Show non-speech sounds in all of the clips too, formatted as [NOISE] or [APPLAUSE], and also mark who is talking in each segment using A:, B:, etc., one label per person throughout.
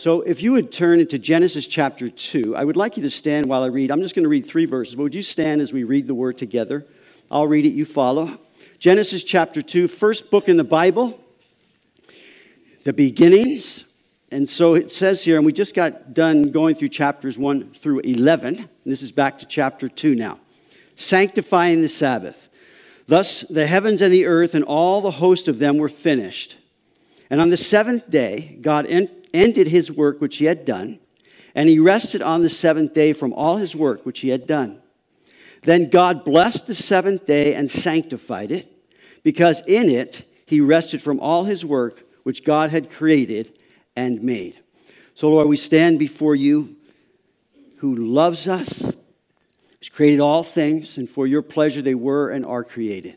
A: So if you would turn into Genesis chapter 2, I would like you to stand while I read. I'm just going to read three verses, but would you stand as we read the word together? I'll read it, you follow. Genesis chapter 2, first book in the Bible, the beginnings. And so it says here, and we just got done going through chapters 1 through 11. this is back to chapter 2 now. Sanctifying the Sabbath. Thus the heavens and the earth and all the host of them were finished. And on the seventh day, God ended his work which he had done, and he rested on the seventh day from all his work which he had done. Then God blessed the seventh day and sanctified it, because in it he rested from all his work which God had created and made. So, Lord, we stand before you who loves us, has created all things, and for your pleasure they were and are created.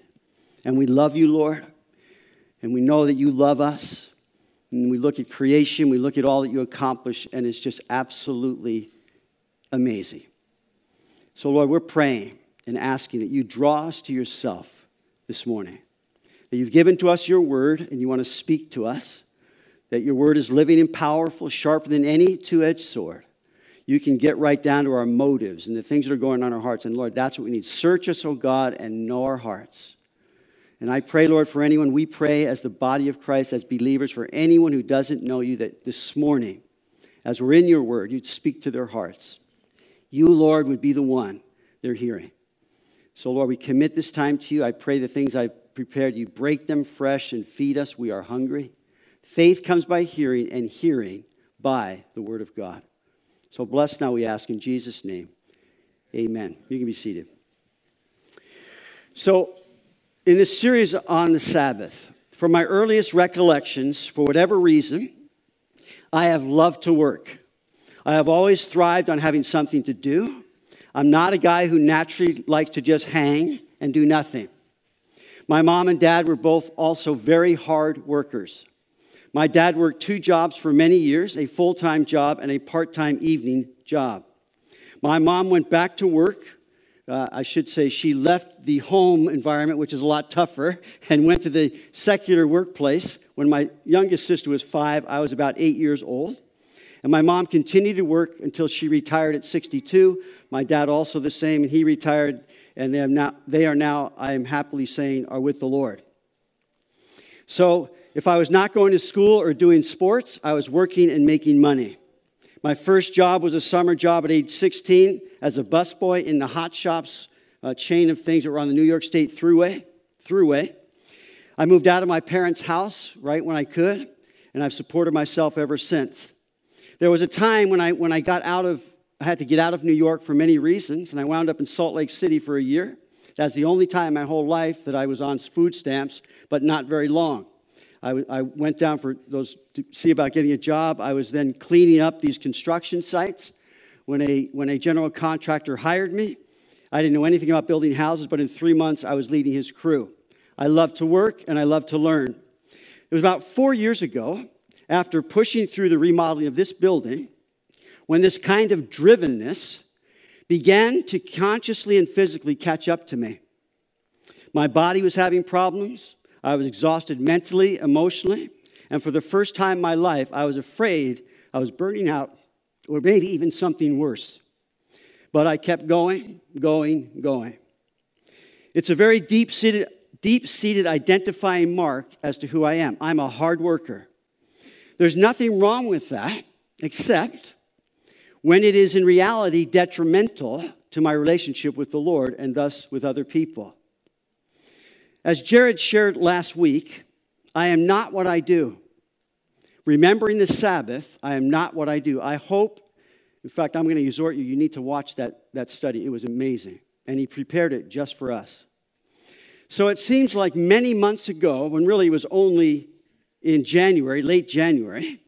A: And we love you, Lord, and we know that you love us. And we look at creation, we look at all that you accomplish, and it's just absolutely amazing. So, Lord, we're praying and asking that you draw us to yourself this morning. That you've given to us your word and you want to speak to us. That your word is living and powerful, sharper than any two edged sword. You can get right down to our motives and the things that are going on in our hearts. And Lord, that's what we need. Search us, O God, and know our hearts. And I pray, Lord, for anyone, we pray as the body of Christ, as believers, for anyone who doesn't know you, that this morning, as we're in your word, you'd speak to their hearts. You, Lord, would be the one they're hearing. So, Lord, we commit this time to you. I pray the things I've prepared, you break them fresh and feed us. We are hungry. Faith comes by hearing, and hearing by the word of God. So, bless now, we ask in Jesus' name. Amen. You can be seated. So, in this series on the Sabbath, from my earliest recollections, for whatever reason, I have loved to work. I have always thrived on having something to do. I'm not a guy who naturally likes to just hang and do nothing. My mom and dad were both also very hard workers. My dad worked two jobs for many years a full time job and a part time evening job. My mom went back to work. Uh, I should say she left the home environment, which is a lot tougher, [LAUGHS] and went to the secular workplace. When my youngest sister was five, I was about eight years old. And my mom continued to work until she retired at 62. My dad also the same, and he retired, and they, now, they are now, I am happily saying, are with the Lord. So if I was not going to school or doing sports, I was working and making money. My first job was a summer job at age 16 as a busboy in the Hot Shoppes uh, chain of things that were on the New York State Thruway. Thruway. I moved out of my parents' house right when I could, and I've supported myself ever since. There was a time when I, when I got out of, I had to get out of New York for many reasons, and I wound up in Salt Lake City for a year. That's the only time my whole life that I was on food stamps, but not very long. I, I went down for those to see about getting a job. I was then cleaning up these construction sites. When a, when a general contractor hired me, I didn't know anything about building houses, but in three months I was leading his crew. I love to work and I love to learn. It was about four years ago after pushing through the remodeling of this building, when this kind of drivenness began to consciously and physically catch up to me. My body was having problems. I was exhausted mentally, emotionally, and for the first time in my life, I was afraid I was burning out or maybe even something worse. But I kept going, going, going. It's a very deep seated, deep seated identifying mark as to who I am. I'm a hard worker. There's nothing wrong with that, except when it is in reality detrimental to my relationship with the Lord and thus with other people. As Jared shared last week, I am not what I do. Remembering the Sabbath, I am not what I do. I hope, in fact, I'm going to exhort you, you need to watch that, that study. It was amazing. And he prepared it just for us. So it seems like many months ago, when really it was only in January, late January,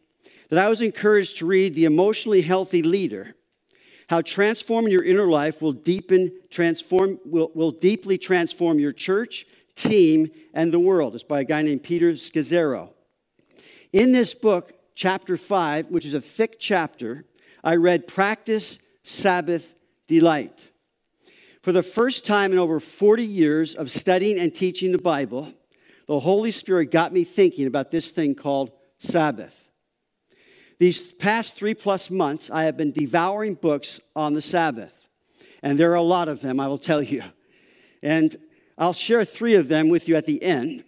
A: that I was encouraged to read The Emotionally Healthy Leader How Transforming Your Inner Life Will, deepen, transform, will, will Deeply Transform Your Church, Team, and the World. It's by a guy named Peter Scazzero. In this book, chapter 5, which is a thick chapter, I read Practice, Sabbath, Delight. For the first time in over 40 years of studying and teaching the Bible, the Holy Spirit got me thinking about this thing called Sabbath. These past three plus months, I have been devouring books on the Sabbath. And there are a lot of them, I will tell you. And I'll share three of them with you at the end.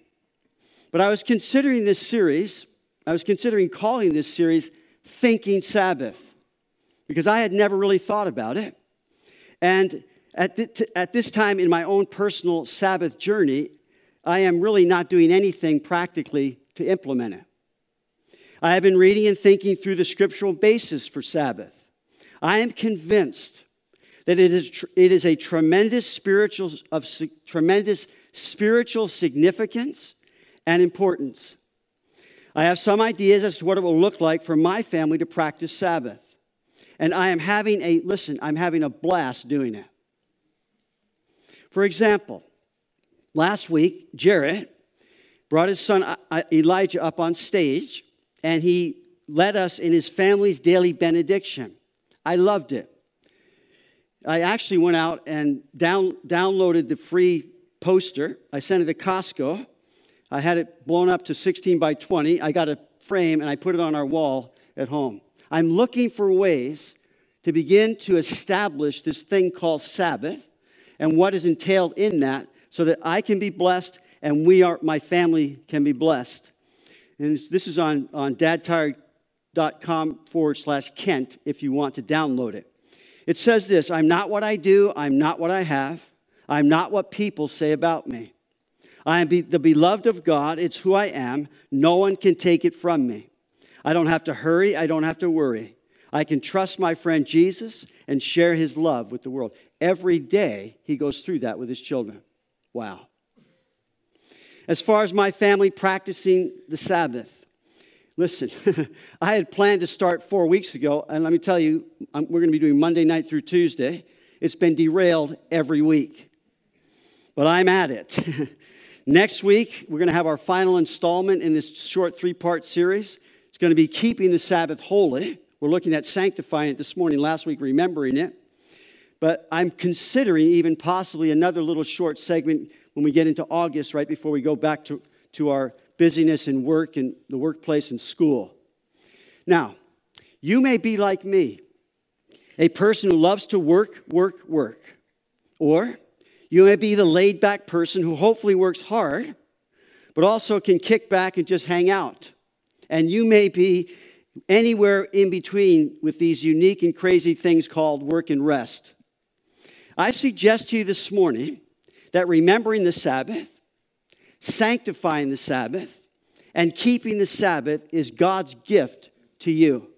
A: But I was considering this series, I was considering calling this series Thinking Sabbath, because I had never really thought about it. And at, at this time in my own personal Sabbath journey, I am really not doing anything practically to implement it. I have been reading and thinking through the scriptural basis for Sabbath. I am convinced that it is, it is a tremendous spiritual, of tremendous spiritual significance and importance. I have some ideas as to what it will look like for my family to practice Sabbath. And I am having a, listen, I'm having a blast doing it. For example, last week, Jarrett brought his son Elijah up on stage and he led us in his family's daily benediction. I loved it. I actually went out and down, downloaded the free poster. I sent it to Costco. I had it blown up to 16 by 20. I got a frame and I put it on our wall at home. I'm looking for ways to begin to establish this thing called Sabbath and what is entailed in that so that I can be blessed and we are, my family can be blessed. And this is on, on dadtired.com forward slash Kent if you want to download it. It says this I'm not what I do, I'm not what I have, I'm not what people say about me. I am the beloved of God, it's who I am. No one can take it from me. I don't have to hurry, I don't have to worry. I can trust my friend Jesus and share his love with the world. Every day, he goes through that with his children. Wow. As far as my family practicing the Sabbath, listen, [LAUGHS] I had planned to start four weeks ago, and let me tell you, I'm, we're going to be doing Monday night through Tuesday. It's been derailed every week, but I'm at it. [LAUGHS] Next week, we're going to have our final installment in this short three part series. It's going to be Keeping the Sabbath Holy. We're looking at sanctifying it this morning, last week, remembering it. But I'm considering even possibly another little short segment when we get into August, right before we go back to, to our busyness and work and the workplace and school. Now, you may be like me, a person who loves to work, work, work. Or you may be the laid back person who hopefully works hard, but also can kick back and just hang out. And you may be anywhere in between with these unique and crazy things called work and rest. I suggest to you this morning that remembering the Sabbath, sanctifying the Sabbath, and keeping the Sabbath is God's gift to you.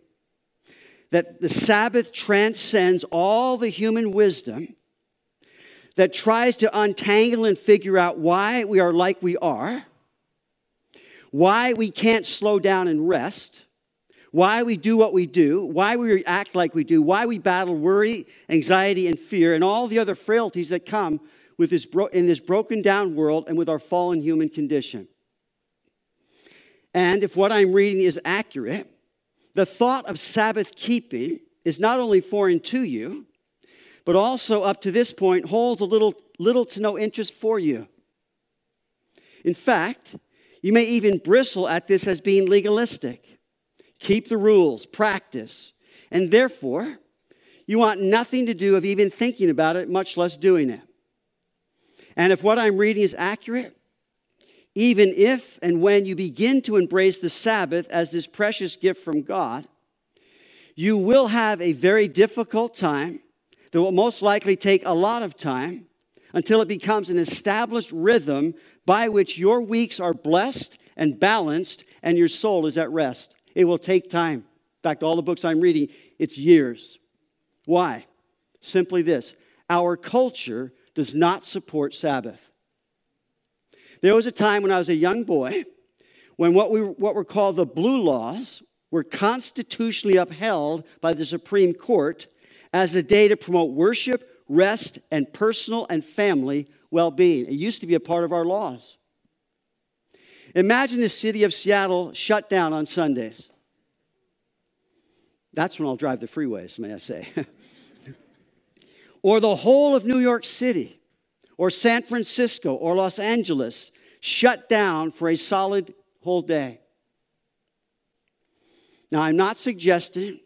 A: That the Sabbath transcends all the human wisdom that tries to untangle and figure out why we are like we are, why we can't slow down and rest, why we do what we do, why we act like we do, why we battle worry, anxiety, and fear, and all the other frailties that come with this bro- in this broken down world and with our fallen human condition. And if what I'm reading is accurate, the thought of Sabbath keeping is not only foreign to you, but also up to this point holds a little, little to no interest for you. In fact, you may even bristle at this as being legalistic. Keep the rules, practice, and therefore, you want nothing to do of even thinking about it, much less doing it. And if what I'm reading is accurate, even if and when you begin to embrace the Sabbath as this precious gift from God, you will have a very difficult time that will most likely take a lot of time until it becomes an established rhythm by which your weeks are blessed and balanced and your soul is at rest. It will take time. In fact, all the books I'm reading, it's years. Why? Simply this our culture does not support Sabbath. There was a time when I was a young boy when what, we, what were called the blue laws were constitutionally upheld by the Supreme Court as a day to promote worship, rest, and personal and family well being. It used to be a part of our laws. Imagine the city of Seattle shut down on Sundays. That's when I'll drive the freeways, may I say. [LAUGHS] or the whole of New York City, or San Francisco, or Los Angeles shut down for a solid whole day. Now, I'm not suggesting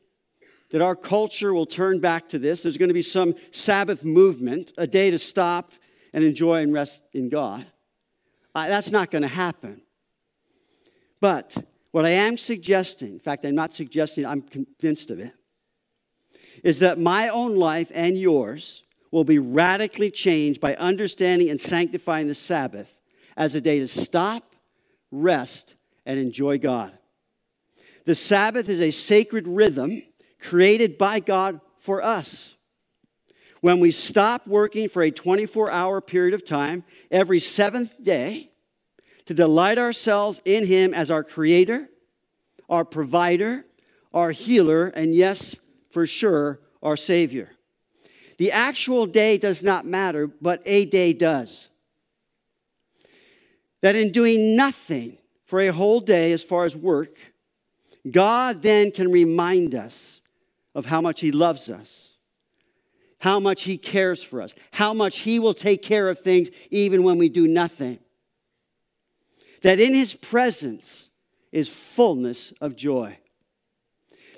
A: that our culture will turn back to this. There's going to be some Sabbath movement, a day to stop and enjoy and rest in God. That's not going to happen. But what I am suggesting, in fact, I'm not suggesting, I'm convinced of it, is that my own life and yours will be radically changed by understanding and sanctifying the Sabbath as a day to stop, rest, and enjoy God. The Sabbath is a sacred rhythm created by God for us. When we stop working for a 24 hour period of time every seventh day to delight ourselves in Him as our Creator, our Provider, our Healer, and yes, for sure, our Savior. The actual day does not matter, but a day does. That in doing nothing for a whole day as far as work, God then can remind us of how much He loves us, how much He cares for us, how much He will take care of things even when we do nothing. That in His presence is fullness of joy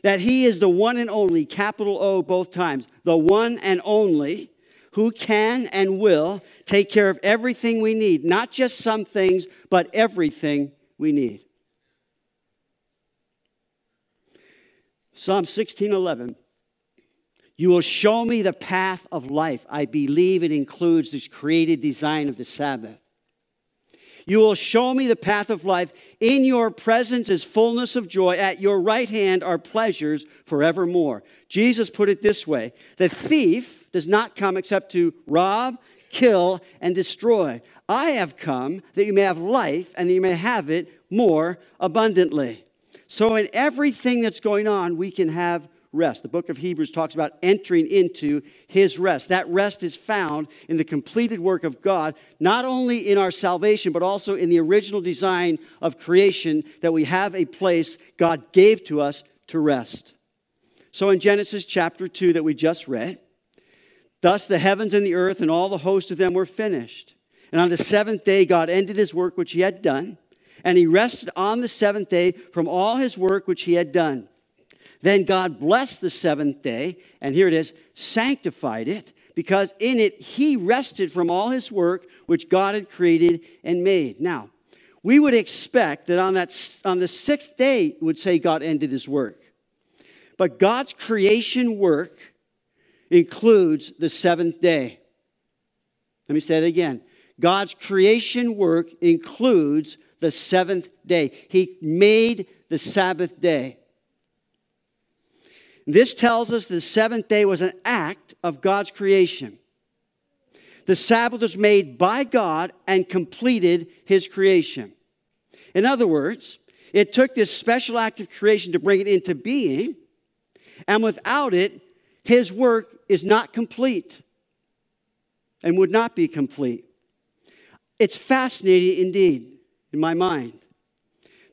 A: that he is the one and only, capital O both times, the one and only who can and will take care of everything we need, not just some things, but everything we need. Psalm 16:11 You will show me the path of life. I believe it includes this created design of the Sabbath. You will show me the path of life. In your presence is fullness of joy. At your right hand are pleasures forevermore. Jesus put it this way The thief does not come except to rob, kill, and destroy. I have come that you may have life and that you may have it more abundantly. So, in everything that's going on, we can have rest. The book of Hebrews talks about entering into his rest. That rest is found in the completed work of God, not only in our salvation, but also in the original design of creation that we have a place God gave to us to rest. So in Genesis chapter 2 that we just read, thus the heavens and the earth and all the host of them were finished. And on the seventh day, God ended his work which he had done, and he rested on the seventh day from all his work which he had done. Then God blessed the seventh day, and here it is, sanctified it, because in it he rested from all his work which God had created and made. Now, we would expect that on, that, on the sixth day would say God ended his work. But God's creation work includes the seventh day. Let me say it again. God's creation work includes the seventh day. He made the Sabbath day. This tells us the seventh day was an act of God's creation. The Sabbath was made by God and completed his creation. In other words, it took this special act of creation to bring it into being, and without it, his work is not complete and would not be complete. It's fascinating indeed in my mind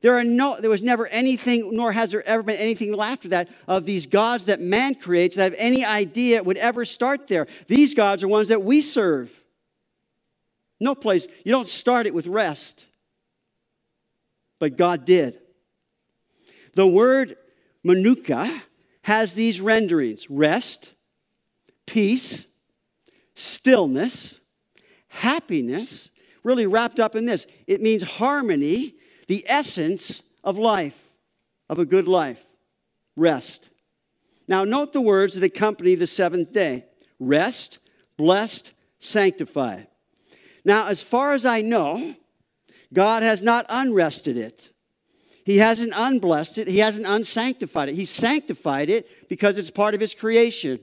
A: there, are no, there was never anything, nor has there ever been anything after that, of these gods that man creates that have any idea it would ever start there. These gods are ones that we serve. No place, you don't start it with rest. But God did. The word menuha has these renderings rest, peace, stillness, happiness, really wrapped up in this. It means harmony the essence of life, of a good life rest. Now, note the words that accompany the seventh day rest, blessed, sanctified. Now, as far as I know, God has not unrested it. He hasn't unblessed it. He hasn't unsanctified it. He sanctified it because it's part of His creation.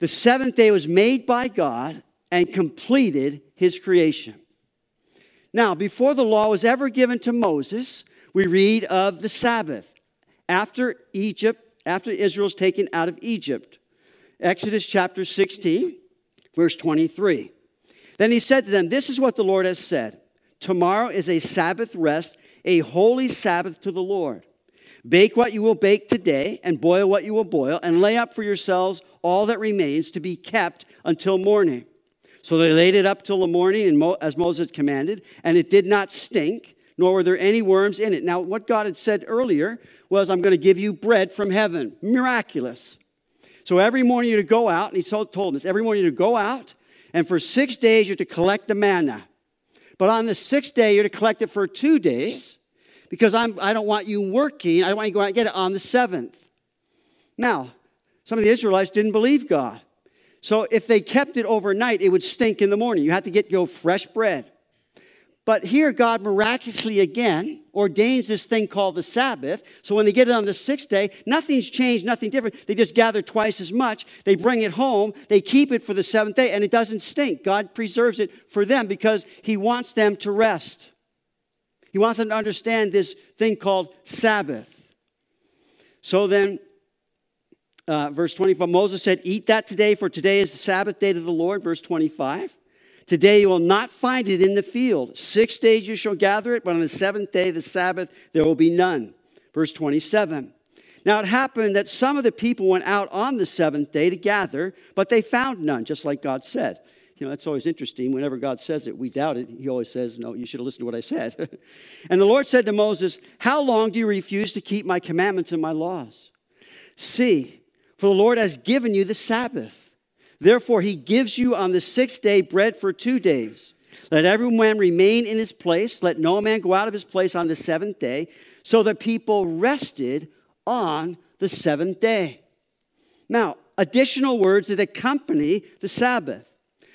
A: The seventh day was made by God and completed His creation. Now, before the law was ever given to Moses, we read of the Sabbath. After Egypt, after Israel's taken out of Egypt. Exodus chapter 16, verse 23. Then he said to them, This is what the Lord has said Tomorrow is a Sabbath rest, a holy Sabbath to the Lord. Bake what you will bake today, and boil what you will boil, and lay up for yourselves all that remains to be kept until morning. So they laid it up till the morning, and as Moses commanded, and it did not stink, nor were there any worms in it. Now, what God had said earlier was, I'm going to give you bread from heaven. Miraculous. So every morning you're to go out, and he told us, every morning you're to go out, and for six days you're to collect the manna. But on the sixth day, you're to collect it for two days because I'm, I don't want you working. I want you to go out and get it on the seventh. Now, some of the Israelites didn't believe God. So if they kept it overnight, it would stink in the morning. You had to get your fresh bread. But here, God miraculously again ordains this thing called the Sabbath. So when they get it on the sixth day, nothing's changed, nothing different. They just gather twice as much. They bring it home, they keep it for the seventh day, and it doesn't stink. God preserves it for them because He wants them to rest. He wants them to understand this thing called Sabbath. So then, uh, verse 25, Moses said, Eat that today, for today is the Sabbath day to the Lord. Verse 25. Today you will not find it in the field. Six days you shall gather it, but on the seventh day, the Sabbath, there will be none. Verse 27. Now it happened that some of the people went out on the seventh day to gather, but they found none, just like God said. You know, that's always interesting. Whenever God says it, we doubt it. He always says, No, you should have listened to what I said. [LAUGHS] and the Lord said to Moses, How long do you refuse to keep my commandments and my laws? See, for the Lord has given you the Sabbath. Therefore, he gives you on the sixth day bread for two days. Let every man remain in his place. Let no man go out of his place on the seventh day. So the people rested on the seventh day. Now, additional words that accompany the Sabbath.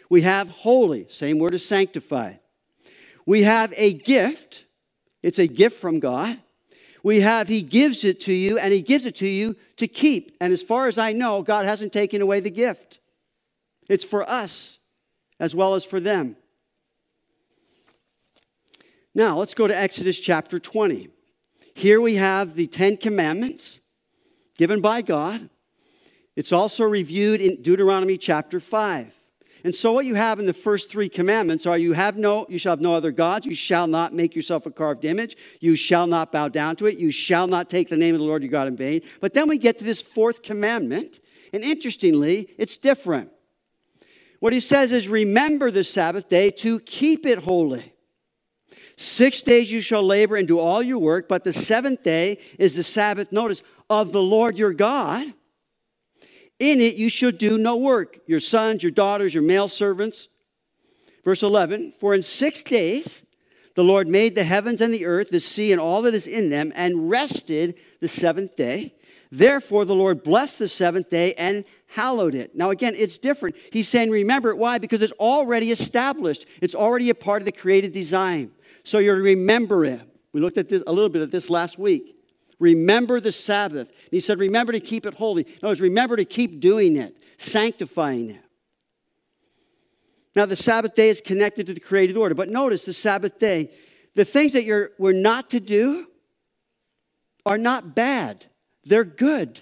A: We have holy, same word as sanctified. We have a gift, it's a gift from God. We have He gives it to you, and He gives it to you to keep. And as far as I know, God hasn't taken away the gift. It's for us as well as for them. Now, let's go to Exodus chapter 20. Here we have the Ten Commandments given by God. It's also reviewed in Deuteronomy chapter 5. And so what you have in the first three commandments are you have no you shall have no other gods, you shall not make yourself a carved image, you shall not bow down to it, you shall not take the name of the Lord your God in vain. But then we get to this fourth commandment, and interestingly, it's different. What he says is, Remember the Sabbath day to keep it holy. Six days you shall labor and do all your work, but the seventh day is the Sabbath, notice, of the Lord your God. In it you shall do no work, your sons, your daughters, your male servants. Verse 11 For in six days the Lord made the heavens and the earth, the sea, and all that is in them, and rested the seventh day. Therefore, the Lord blessed the seventh day and hallowed it. Now, again, it's different. He's saying, remember it. Why? Because it's already established, it's already a part of the created design. So to remember it. We looked at this a little bit at this last week. Remember the Sabbath. And he said, remember to keep it holy. No, it's remember to keep doing it, sanctifying it. Now, the Sabbath day is connected to the created order. But notice the Sabbath day, the things that you're, we're not to do are not bad, they're good.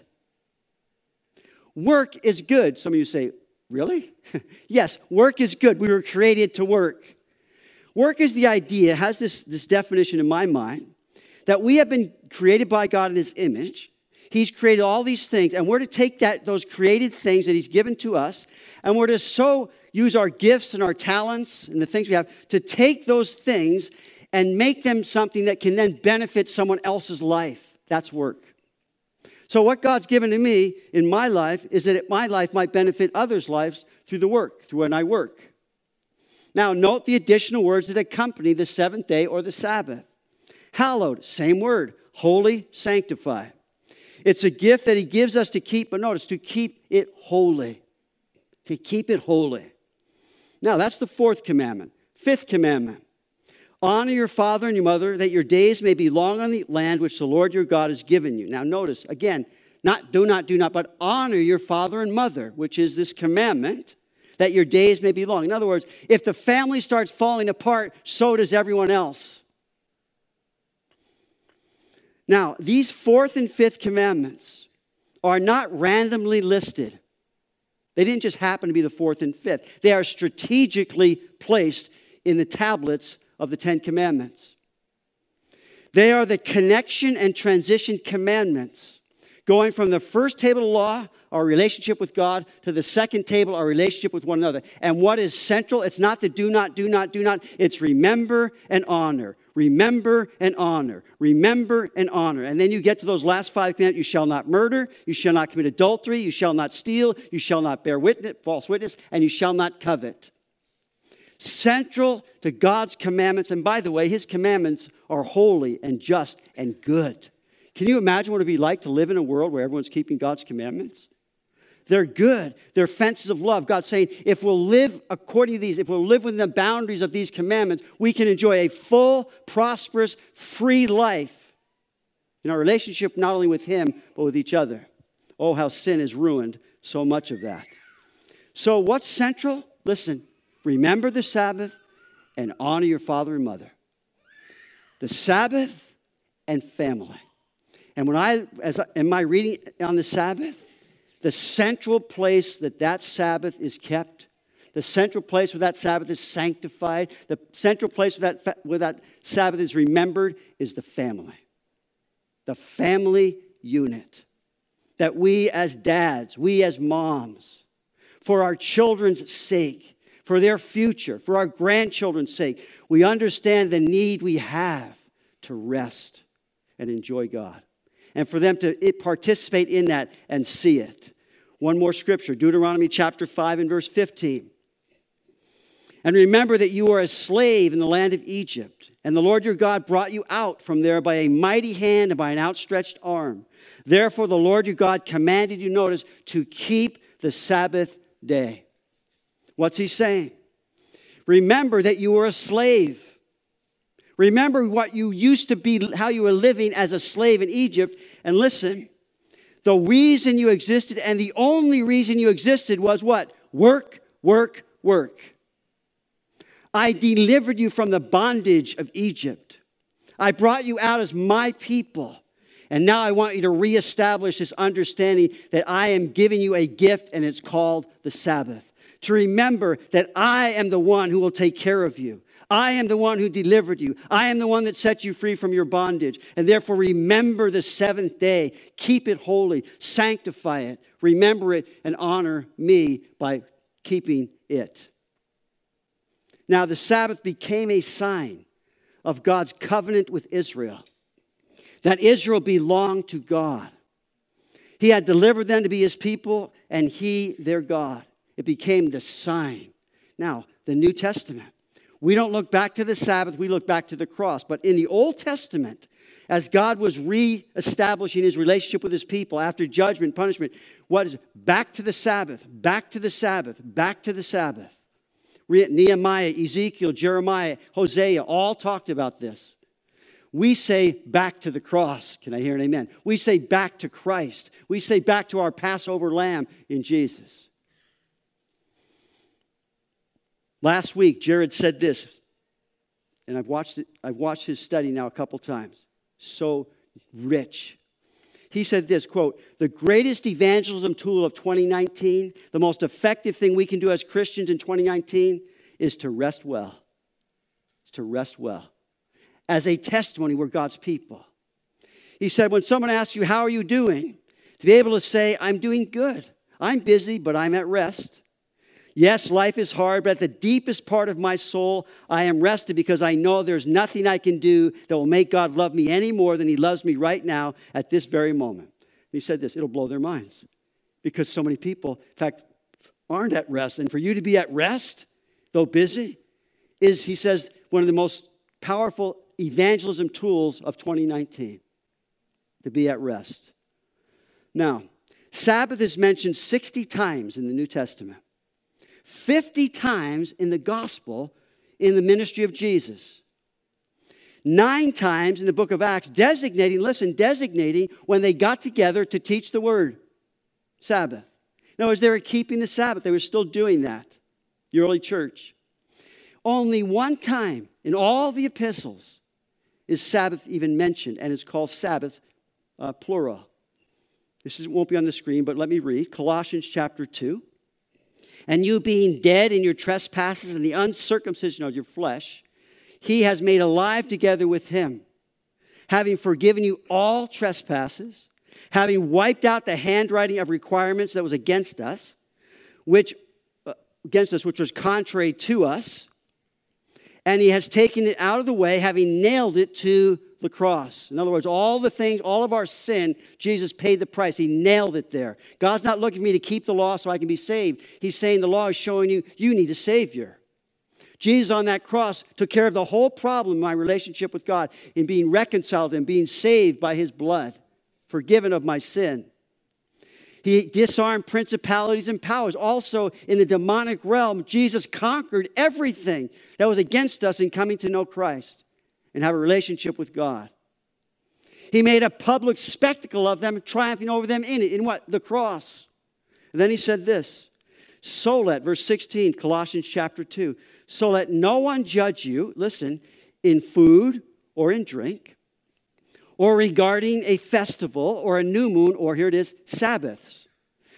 A: Work is good. Some of you say, Really? [LAUGHS] yes, work is good. We were created to work. Work is the idea, has this, this definition in my mind, that we have been created by God in His image. He's created all these things, and we're to take that, those created things that He's given to us, and we're to so use our gifts and our talents and the things we have to take those things and make them something that can then benefit someone else's life. That's work. So, what God's given to me in my life is that my life might benefit others' lives through the work, through when I work. Now, note the additional words that accompany the seventh day or the Sabbath. Hallowed, same word, holy, sanctify. It's a gift that He gives us to keep, but notice, to keep it holy. To keep it holy. Now, that's the fourth commandment. Fifth commandment Honor your father and your mother, that your days may be long on the land which the Lord your God has given you. Now, notice again, not do not, do not, but honor your father and mother, which is this commandment that your days may be long. In other words, if the family starts falling apart, so does everyone else. Now, these fourth and fifth commandments are not randomly listed. They didn't just happen to be the fourth and fifth, they are strategically placed in the tablets of the Ten Commandments. They are the connection and transition commandments, going from the first table of law, our relationship with God, to the second table, our relationship with one another. And what is central? It's not the do not, do not, do not. It's remember and honor. Remember and honor. Remember and honor. And then you get to those last five commandments you shall not murder, you shall not commit adultery, you shall not steal, you shall not bear witness, false witness, and you shall not covet. Central to God's commandments, and by the way, his commandments are holy and just and good. Can you imagine what it would be like to live in a world where everyone's keeping God's commandments? They're good. They're fences of love. God's saying, if we'll live according to these, if we'll live within the boundaries of these commandments, we can enjoy a full, prosperous, free life in our relationship not only with Him, but with each other. Oh, how sin has ruined so much of that. So, what's central? Listen, remember the Sabbath and honor your father and mother. The Sabbath and family. And when I, as I, in my reading on the Sabbath, the central place that that Sabbath is kept, the central place where that Sabbath is sanctified, the central place where that, where that Sabbath is remembered is the family. The family unit. That we as dads, we as moms, for our children's sake, for their future, for our grandchildren's sake, we understand the need we have to rest and enjoy God. And for them to participate in that and see it. One more scripture Deuteronomy chapter 5 and verse 15. And remember that you are a slave in the land of Egypt, and the Lord your God brought you out from there by a mighty hand and by an outstretched arm. Therefore, the Lord your God commanded you, notice, to keep the Sabbath day. What's he saying? Remember that you were a slave. Remember what you used to be, how you were living as a slave in Egypt. And listen, the reason you existed and the only reason you existed was what? Work, work, work. I delivered you from the bondage of Egypt. I brought you out as my people. And now I want you to reestablish this understanding that I am giving you a gift and it's called the Sabbath. To remember that I am the one who will take care of you. I am the one who delivered you. I am the one that set you free from your bondage. And therefore, remember the seventh day. Keep it holy. Sanctify it. Remember it and honor me by keeping it. Now, the Sabbath became a sign of God's covenant with Israel, that Israel belonged to God. He had delivered them to be his people, and he their God. It became the sign. Now, the New Testament. We don't look back to the Sabbath, we look back to the cross. But in the Old Testament, as God was reestablishing his relationship with his people after judgment, punishment, what is it? Back to the Sabbath, back to the Sabbath, back to the Sabbath. Nehemiah, Ezekiel, Jeremiah, Hosea all talked about this. We say back to the cross. Can I hear an amen? We say back to Christ. We say back to our Passover lamb in Jesus. Last week, Jared said this, and I've watched, it, I've watched his study now a couple times. So rich. He said this quote, the greatest evangelism tool of 2019, the most effective thing we can do as Christians in 2019 is to rest well. It's to rest well. As a testimony, we're God's people. He said, when someone asks you, How are you doing? to be able to say, I'm doing good. I'm busy, but I'm at rest. Yes, life is hard, but at the deepest part of my soul, I am rested because I know there's nothing I can do that will make God love me any more than He loves me right now at this very moment. he said this it'll blow their minds because so many people, in fact, aren't at rest. And for you to be at rest, though busy, is, he says, one of the most powerful evangelism tools of 2019 to be at rest. Now, Sabbath is mentioned 60 times in the New Testament. 50 times in the gospel in the ministry of Jesus. Nine times in the book of Acts, designating, listen, designating when they got together to teach the word Sabbath. Now, as they were keeping the Sabbath, they were still doing that, the early church. Only one time in all the epistles is Sabbath even mentioned, and it's called Sabbath, uh, plural. This is, won't be on the screen, but let me read Colossians chapter 2. And you being dead in your trespasses and the uncircumcision of your flesh, he has made alive together with him, having forgiven you all trespasses, having wiped out the handwriting of requirements that was against us, which uh, against us, which was contrary to us, and he has taken it out of the way, having nailed it to the cross. In other words, all the things, all of our sin, Jesus paid the price. He nailed it there. God's not looking for me to keep the law so I can be saved. He's saying the law is showing you you need a Savior. Jesus on that cross took care of the whole problem my relationship with God in being reconciled and being saved by His blood, forgiven of my sin. He disarmed principalities and powers. Also, in the demonic realm, Jesus conquered everything that was against us in coming to know Christ and have a relationship with God. He made a public spectacle of them, triumphing over them in it. In what? The cross. And then he said this So let, verse 16, Colossians chapter 2, so let no one judge you, listen, in food or in drink or regarding a festival or a new moon, or here it is, Sabbaths,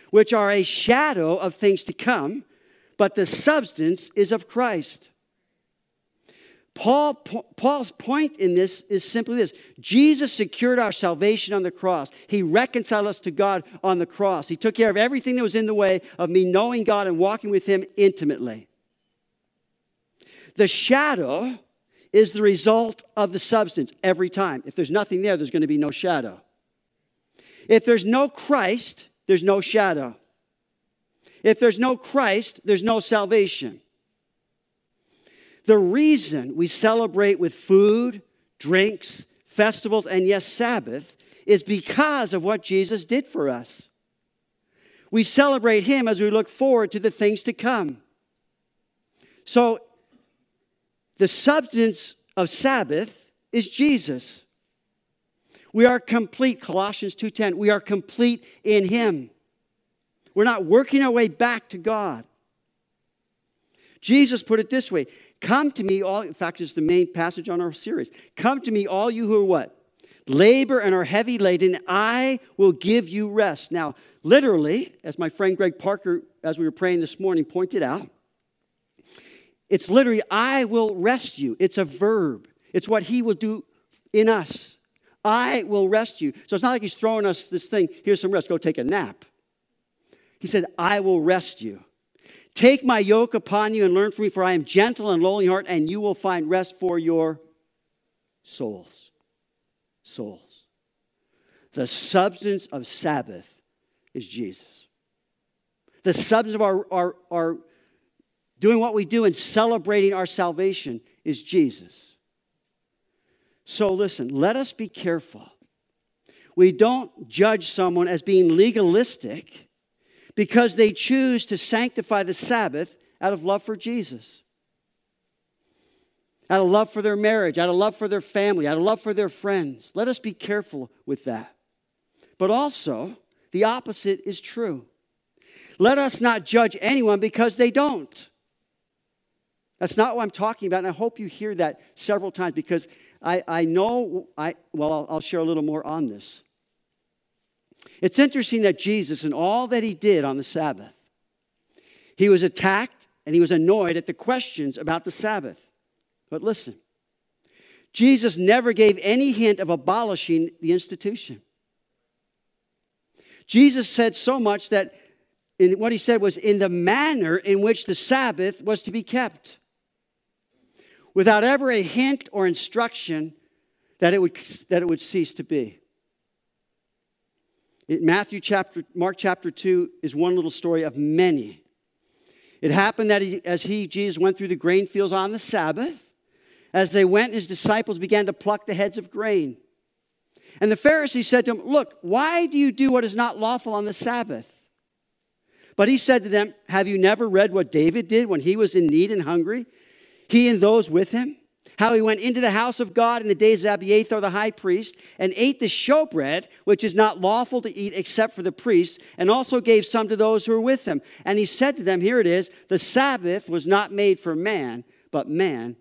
A: which are a shadow of things to come, but the substance is of Christ. Paul, Paul's point in this is simply this Jesus secured our salvation on the cross. He reconciled us to God on the cross. He took care of everything that was in the way of me knowing God and walking with Him intimately. The shadow is the result of the substance every time. If there's nothing there, there's going to be no shadow. If there's no Christ, there's no shadow. If there's no Christ, there's no salvation. The reason we celebrate with food, drinks, festivals, and yes, Sabbath is because of what Jesus did for us. We celebrate Him as we look forward to the things to come. So the substance of Sabbath is Jesus. We are complete, Colossians 2:10. We are complete in him. We're not working our way back to God. Jesus put it this way Come to me, all, in fact, it's the main passage on our series. Come to me, all you who are what? Labor and are heavy laden, I will give you rest. Now, literally, as my friend Greg Parker, as we were praying this morning, pointed out, it's literally, I will rest you. It's a verb, it's what He will do in us. I will rest you. So it's not like He's throwing us this thing, here's some rest, go take a nap. He said, I will rest you. Take my yoke upon you and learn from me, for I am gentle and lowly in heart, and you will find rest for your souls. Souls. The substance of Sabbath is Jesus. The substance of our, our, our doing what we do and celebrating our salvation is Jesus. So listen, let us be careful. We don't judge someone as being legalistic because they choose to sanctify the Sabbath out of love for Jesus, out of love for their marriage, out of love for their family, out of love for their friends. Let us be careful with that. But also, the opposite is true. Let us not judge anyone because they don't. That's not what I'm talking about, and I hope you hear that several times because I, I know, I, well, I'll, I'll share a little more on this. It's interesting that Jesus, and all that he did on the Sabbath, he was attacked and he was annoyed at the questions about the Sabbath. But listen, Jesus never gave any hint of abolishing the institution. Jesus said so much that in, what he said was in the manner in which the Sabbath was to be kept without ever a hint or instruction that it would, that it would cease to be. In Matthew chapter, Mark chapter 2 is one little story of many. It happened that he, as he, Jesus, went through the grain fields on the Sabbath, as they went, his disciples began to pluck the heads of grain. And the Pharisees said to him, Look, why do you do what is not lawful on the Sabbath? But he said to them, Have you never read what David did when he was in need and hungry? he and those with him, how he went into the house of God in the days of Abiathar the high priest and ate the showbread, which is not lawful to eat except for the priests, and also gave some to those who were with him. And he said to them, Here it is, the Sabbath was not made for man, but man.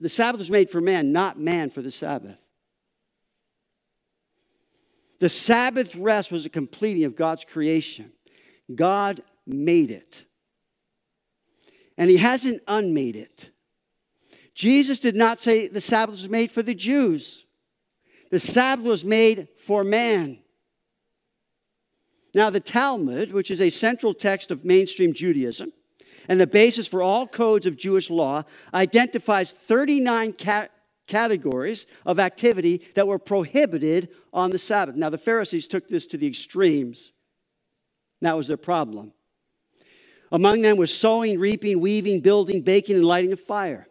A: The Sabbath was made for man, not man for the Sabbath. The Sabbath rest was a completing of God's creation. God made it. And He hasn't unmade it. Jesus did not say the Sabbath was made for the Jews, the Sabbath was made for man. Now, the Talmud, which is a central text of mainstream Judaism, and the basis for all codes of Jewish law, identifies 39 ca- categories of activity that were prohibited on the Sabbath. Now, the Pharisees took this to the extremes. That was their problem. Among them was sowing, reaping, weaving, building, baking, and lighting a fire.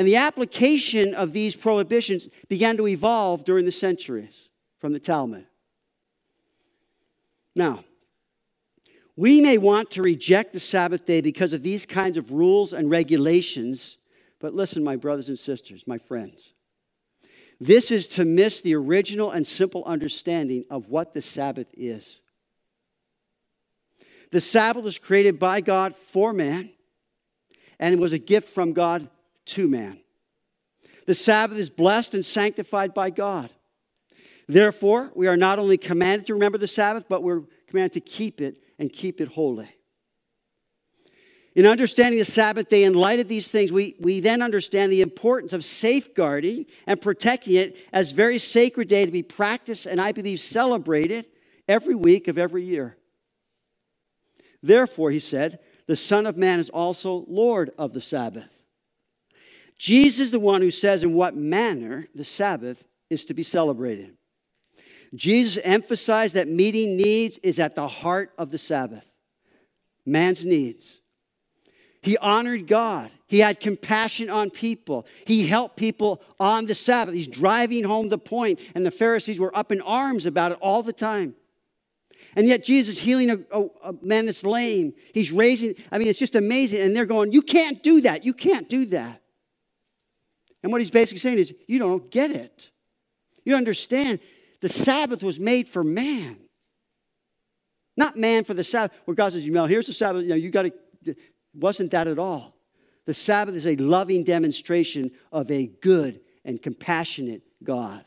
A: And the application of these prohibitions began to evolve during the centuries from the Talmud. Now, we may want to reject the Sabbath day because of these kinds of rules and regulations, but listen, my brothers and sisters, my friends. This is to miss the original and simple understanding of what the Sabbath is. The Sabbath was created by God for man, and it was a gift from God to man. The Sabbath is blessed and sanctified by God. Therefore, we are not only commanded to remember the Sabbath, but we're commanded to keep it and keep it holy. In understanding the Sabbath day in light of these things, we, we then understand the importance of safeguarding and protecting it as very sacred day to be practiced and I believe celebrated every week of every year. Therefore, he said, the Son of Man is also Lord of the Sabbath. Jesus is the one who says in what manner the Sabbath is to be celebrated. Jesus emphasized that meeting needs is at the heart of the Sabbath man's needs. He honored God. He had compassion on people. He helped people on the Sabbath. He's driving home the point, and the Pharisees were up in arms about it all the time. And yet, Jesus healing a, a, a, man that's lame. He's raising, I mean, it's just amazing. And they're going, You can't do that. You can't do that. And what he's basically saying is, You don't get it. You understand. The Sabbath was made for man, not man for the Sabbath. Where God says, You know, here's the Sabbath. You know, you got to, wasn't that at all. The Sabbath is a loving demonstration of a good and compassionate God.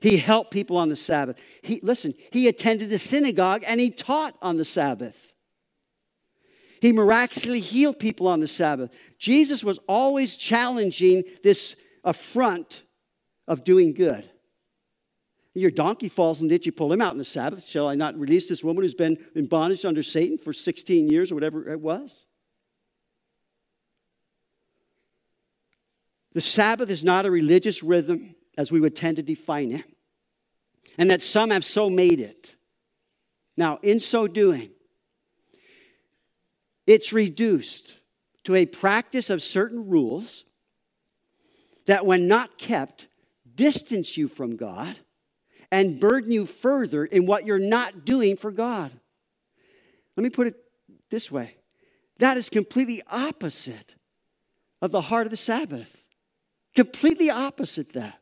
A: He helped people on the Sabbath. He, listen, he attended the synagogue and he taught on the Sabbath. He miraculously healed people on the Sabbath. Jesus was always challenging this affront of doing good. Your donkey falls and did you pull him out on the Sabbath. Shall I not release this woman who's been in bondage under Satan for 16 years or whatever it was? The Sabbath is not a religious rhythm as we would tend to define it, and that some have so made it. Now, in so doing, it's reduced to a practice of certain rules that, when not kept, distance you from God and burden you further in what you're not doing for God. Let me put it this way that is completely opposite of the heart of the Sabbath. Completely opposite that.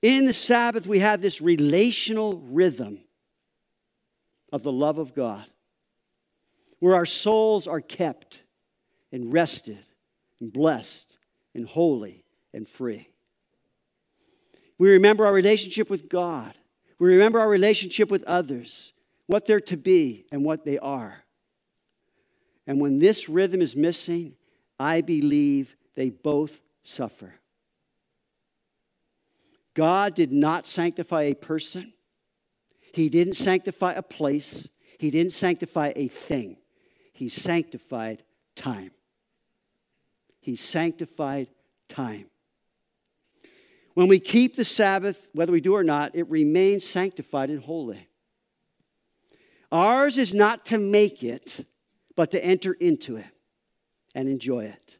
A: In the Sabbath, we have this relational rhythm of the love of God, where our souls are kept and rested and blessed and holy and free. We remember our relationship with God. We remember our relationship with others, what they're to be and what they are. And when this rhythm is missing, I believe they both suffer. God did not sanctify a person, He didn't sanctify a place, He didn't sanctify a thing. He sanctified time. He sanctified time. When we keep the Sabbath, whether we do or not, it remains sanctified and holy. Ours is not to make it, but to enter into it and enjoy it,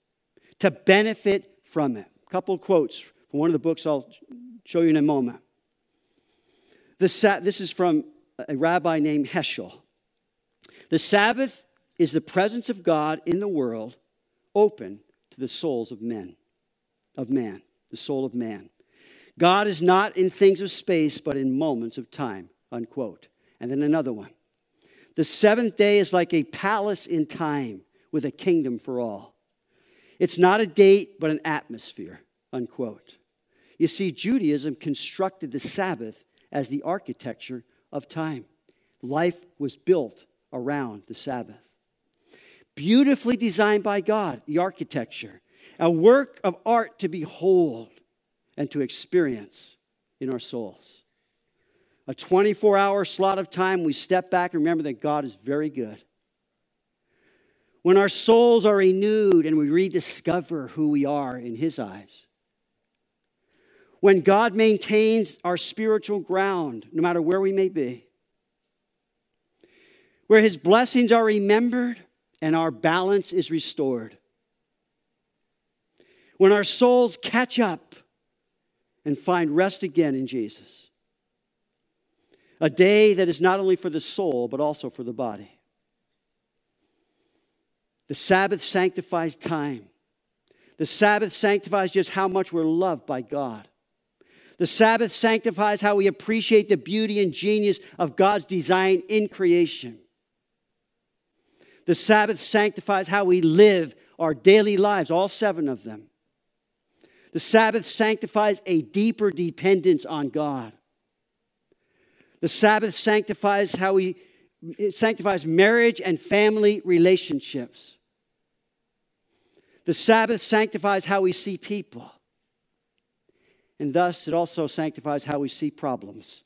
A: to benefit from it. A couple of quotes from one of the books I'll show you in a moment. This, this is from a rabbi named Heschel. The Sabbath is the presence of God in the world open to the souls of men, of man, the soul of man. God is not in things of space, but in moments of time, unquote. And then another one. The seventh day is like a palace in time with a kingdom for all. It's not a date, but an atmosphere, unquote. You see, Judaism constructed the Sabbath as the architecture of time. Life was built around the Sabbath. Beautifully designed by God, the architecture, a work of art to behold and to experience in our souls. A 24 hour slot of time, we step back and remember that God is very good. when our souls are renewed and we rediscover who we are in His eyes. When God maintains our spiritual ground, no matter where we may be. Where His blessings are remembered and our balance is restored. When our souls catch up and find rest again in Jesus. A day that is not only for the soul, but also for the body. The Sabbath sanctifies time. The Sabbath sanctifies just how much we're loved by God. The Sabbath sanctifies how we appreciate the beauty and genius of God's design in creation. The Sabbath sanctifies how we live our daily lives, all seven of them. The Sabbath sanctifies a deeper dependence on God. The Sabbath sanctifies how we sanctifies marriage and family relationships. The Sabbath sanctifies how we see people. And thus, it also sanctifies how we see problems.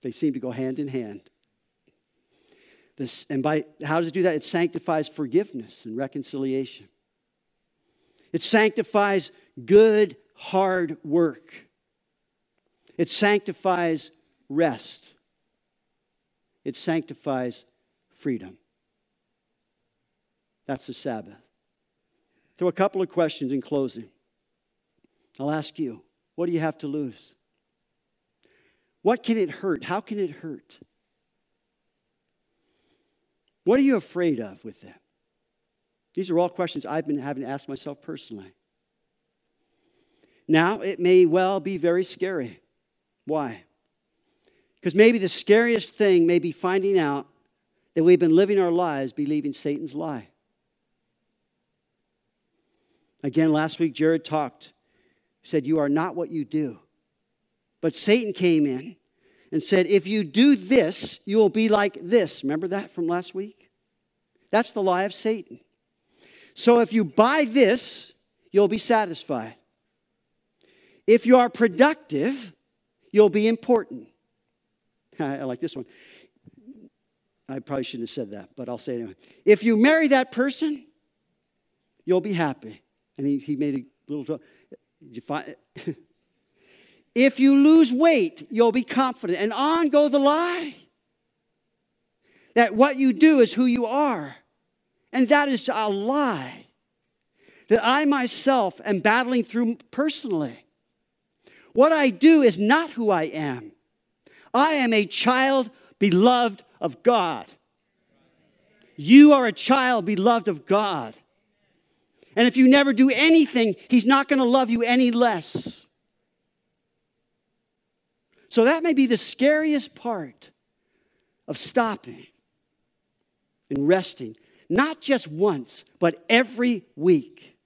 A: They seem to go hand in hand. This, and by how does it do that? It sanctifies forgiveness and reconciliation. It sanctifies good, hard work. It sanctifies rest. It sanctifies freedom. That's the Sabbath. So, a couple of questions in closing. I'll ask you what do you have to lose? What can it hurt? How can it hurt? What are you afraid of with that? These are all questions I've been having to ask myself personally. Now, it may well be very scary. Why? Because maybe the scariest thing may be finding out that we've been living our lives believing Satan's lie. Again, last week, Jared talked. Said, You are not what you do. But Satan came in and said, If you do this, you will be like this. Remember that from last week? That's the lie of Satan. So if you buy this, you'll be satisfied. If you are productive, you'll be important. [LAUGHS] I like this one. I probably shouldn't have said that, but I'll say it anyway. If you marry that person, you'll be happy. And he, he made a little. Did you find? [LAUGHS] if you lose weight, you'll be confident. And on go the lie. That what you do is who you are. And that is a lie that I myself am battling through personally. What I do is not who I am. I am a child beloved of God. You are a child beloved of God. And if you never do anything, He's not going to love you any less. So that may be the scariest part of stopping and resting, not just once, but every week.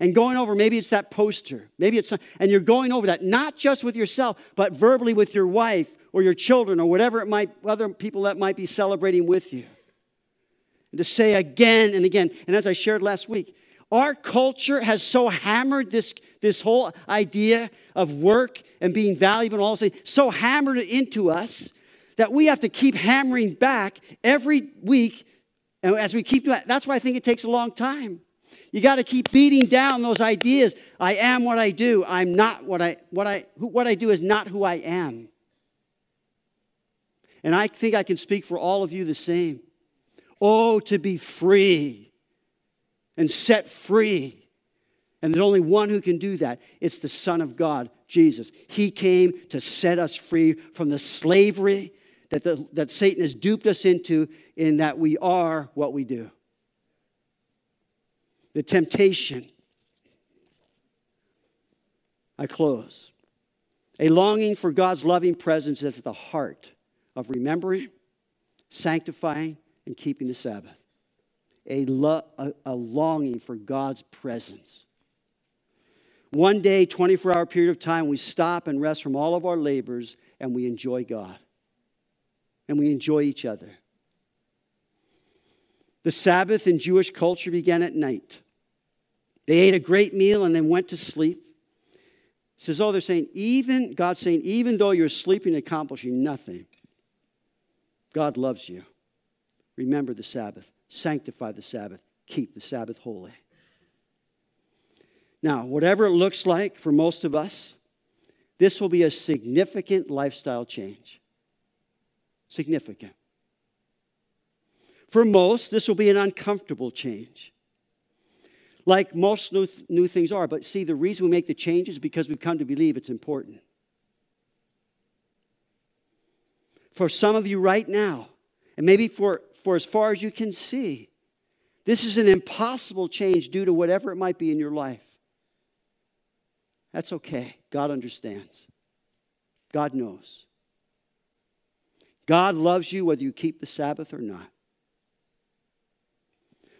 A: And going over, maybe it's that poster, maybe it's, and you're going over that, not just with yourself, but verbally with your wife or your children or whatever it might, other people that might be celebrating with you. And to say again and again, and as I shared last week, our culture has so hammered this, this whole idea of work and being valuable and all this, so hammered into us that we have to keep hammering back every week. And as we keep doing that, that's why I think it takes a long time. You got to keep beating down those ideas. I am what I do. I'm not what I what I what I do is not who I am. And I think I can speak for all of you the same. Oh, to be free and set free. And there's only one who can do that it's the Son of God, Jesus. He came to set us free from the slavery that, the, that Satan has duped us into, in that we are what we do. The temptation. I close. A longing for God's loving presence is at the heart of remembering, sanctifying, and keeping the Sabbath. A, lo- a, a longing for God's presence. One day, 24 hour period of time, we stop and rest from all of our labors and we enjoy God. And we enjoy each other. The Sabbath in Jewish culture began at night. They ate a great meal and then went to sleep. It says, oh, they're saying, even, God's saying, even though you're sleeping, accomplishing nothing, God loves you. Remember the Sabbath. sanctify the Sabbath, keep the Sabbath holy. Now, whatever it looks like for most of us, this will be a significant lifestyle change. Significant. For most, this will be an uncomfortable change. Like most new, th- new things are. But see, the reason we make the changes is because we've come to believe it's important. For some of you right now, and maybe for, for as far as you can see, this is an impossible change due to whatever it might be in your life. That's okay. God understands. God knows. God loves you whether you keep the Sabbath or not.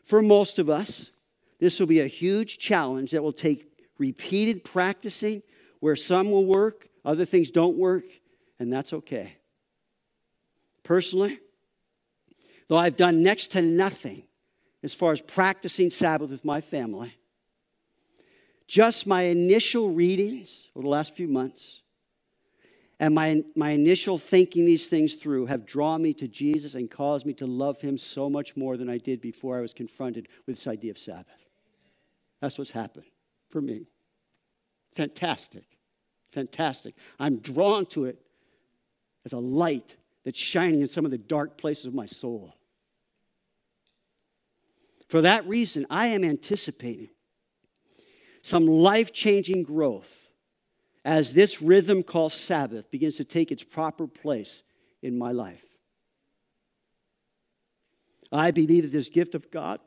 A: For most of us, this will be a huge challenge that will take repeated practicing where some will work, other things don't work, and that's okay. Personally, though I've done next to nothing as far as practicing Sabbath with my family, just my initial readings over the last few months and my, my initial thinking these things through have drawn me to Jesus and caused me to love him so much more than I did before I was confronted with this idea of Sabbath. That's what's happened for me. Fantastic. Fantastic. I'm drawn to it as a light that's shining in some of the dark places of my soul. For that reason, I am anticipating some life changing growth as this rhythm called Sabbath begins to take its proper place in my life. I believe that this gift of God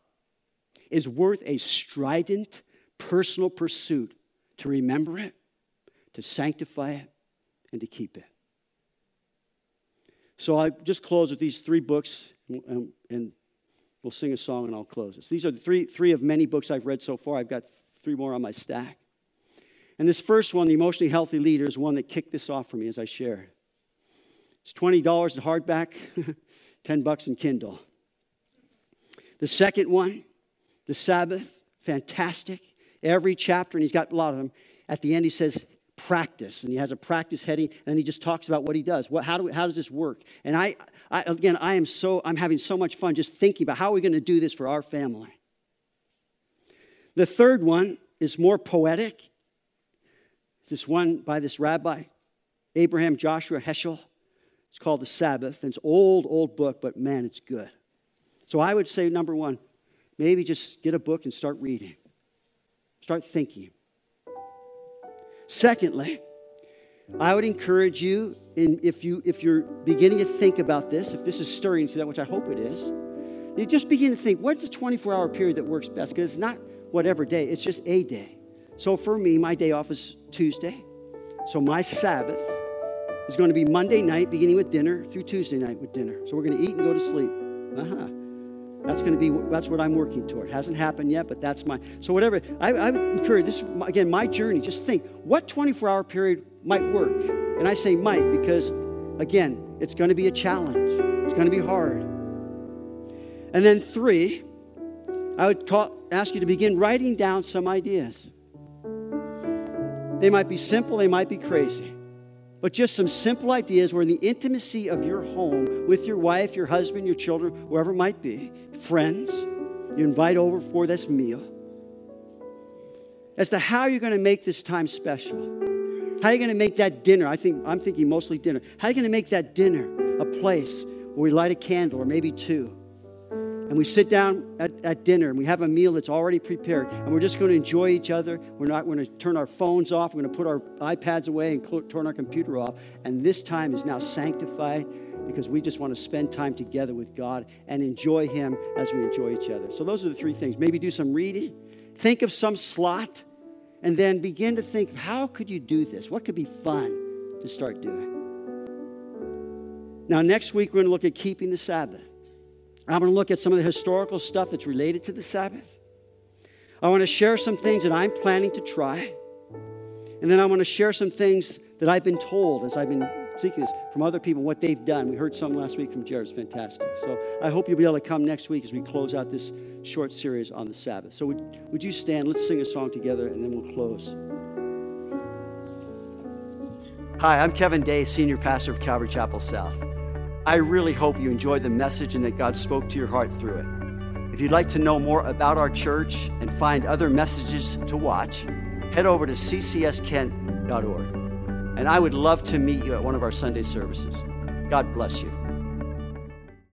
A: is worth a strident personal pursuit to remember it, to sanctify it, and to keep it. So I just close with these three books, and, we'll sing a song and I'll close this. These are three, three of many books I've read so far. I've got three more on my stack. And this first one, The Emotionally Healthy Leader, is one that kicked this off for me as I share. It's $20 at hardback, [LAUGHS] 10 bucks in Kindle. The second one, The Sabbath, fantastic. Every chapter, and he's got a lot of them. At the end, he says, practice and he has a practice heading and he just talks about what he does what, how, do how does this work and I, I again i am so i'm having so much fun just thinking about how are we going to do this for our family the third one is more poetic. It's this one by this rabbi abraham joshua heschel. It's called the sabbath it's old old book but man it's good. So i would say number one maybe just get a book and start reading. Start thinking. Secondly, I would encourage you, in, if, you, if you're beginning to think about this, if this is stirring to that, which I hope it is, you just begin to think, what's the 24 hour period that works best? Because it's not whatever day, it's just a day. So for me, my day off is Tuesday. So my Sabbath is going to be Monday night, beginning with dinner, through Tuesday night with dinner. So we're going to eat and go to sleep. Uh huh. That's going to be that's what I'm working toward. Hasn't happened yet, but that's my so whatever. I, I encourage this again. My journey. Just think what 24-hour period might work, and I say might because again, it's going to be a challenge. It's going to be hard. And then three, I would call, ask you to begin writing down some ideas. They might be simple. They might be crazy but just some simple ideas where in the intimacy of your home with your wife, your husband, your children, whoever it might be, friends, you invite over for this meal, as to how you're going to make this time special. How are you going to make that dinner? I think I'm thinking mostly dinner. How are you going to make that dinner a place where we light a candle or maybe two? And we sit down at, at, dinner and we have a meal that's already prepared. And we're just going to enjoy each other. We're not going to turn our phones off. We're going to put our ipads away and cl- turn our computer off. And this time is now sanctified because we just want to spend time together with god and enjoy him as we enjoy each other. So those are the three things. Maybe do some reading. Think of some slot and then begin to think how could you do this? What could be fun to start doing? Now next week we're going to look at keeping the sabbath I'm going to look at some of the historical stuff that's related to the Sabbath. I want to share some things that I'm planning to try. And then I want to share some things that I've been told as I've been seeking this from other people, what they've done. We heard some last week from Jared. It's fantastic. So I hope you'll be able to come next week as we close out this short series on the Sabbath. So would, would you stand? Let's sing a song together and then we'll close. Hi, I'm Kevin Day, Senior Pastor of Calvary Chapel South. I really hope you enjoyed the message and that God spoke to your heart through it. If you'd like to know more about our church and find other messages to watch, head over to ccskent.org. And I would love to meet you at one of our Sunday services. God bless you.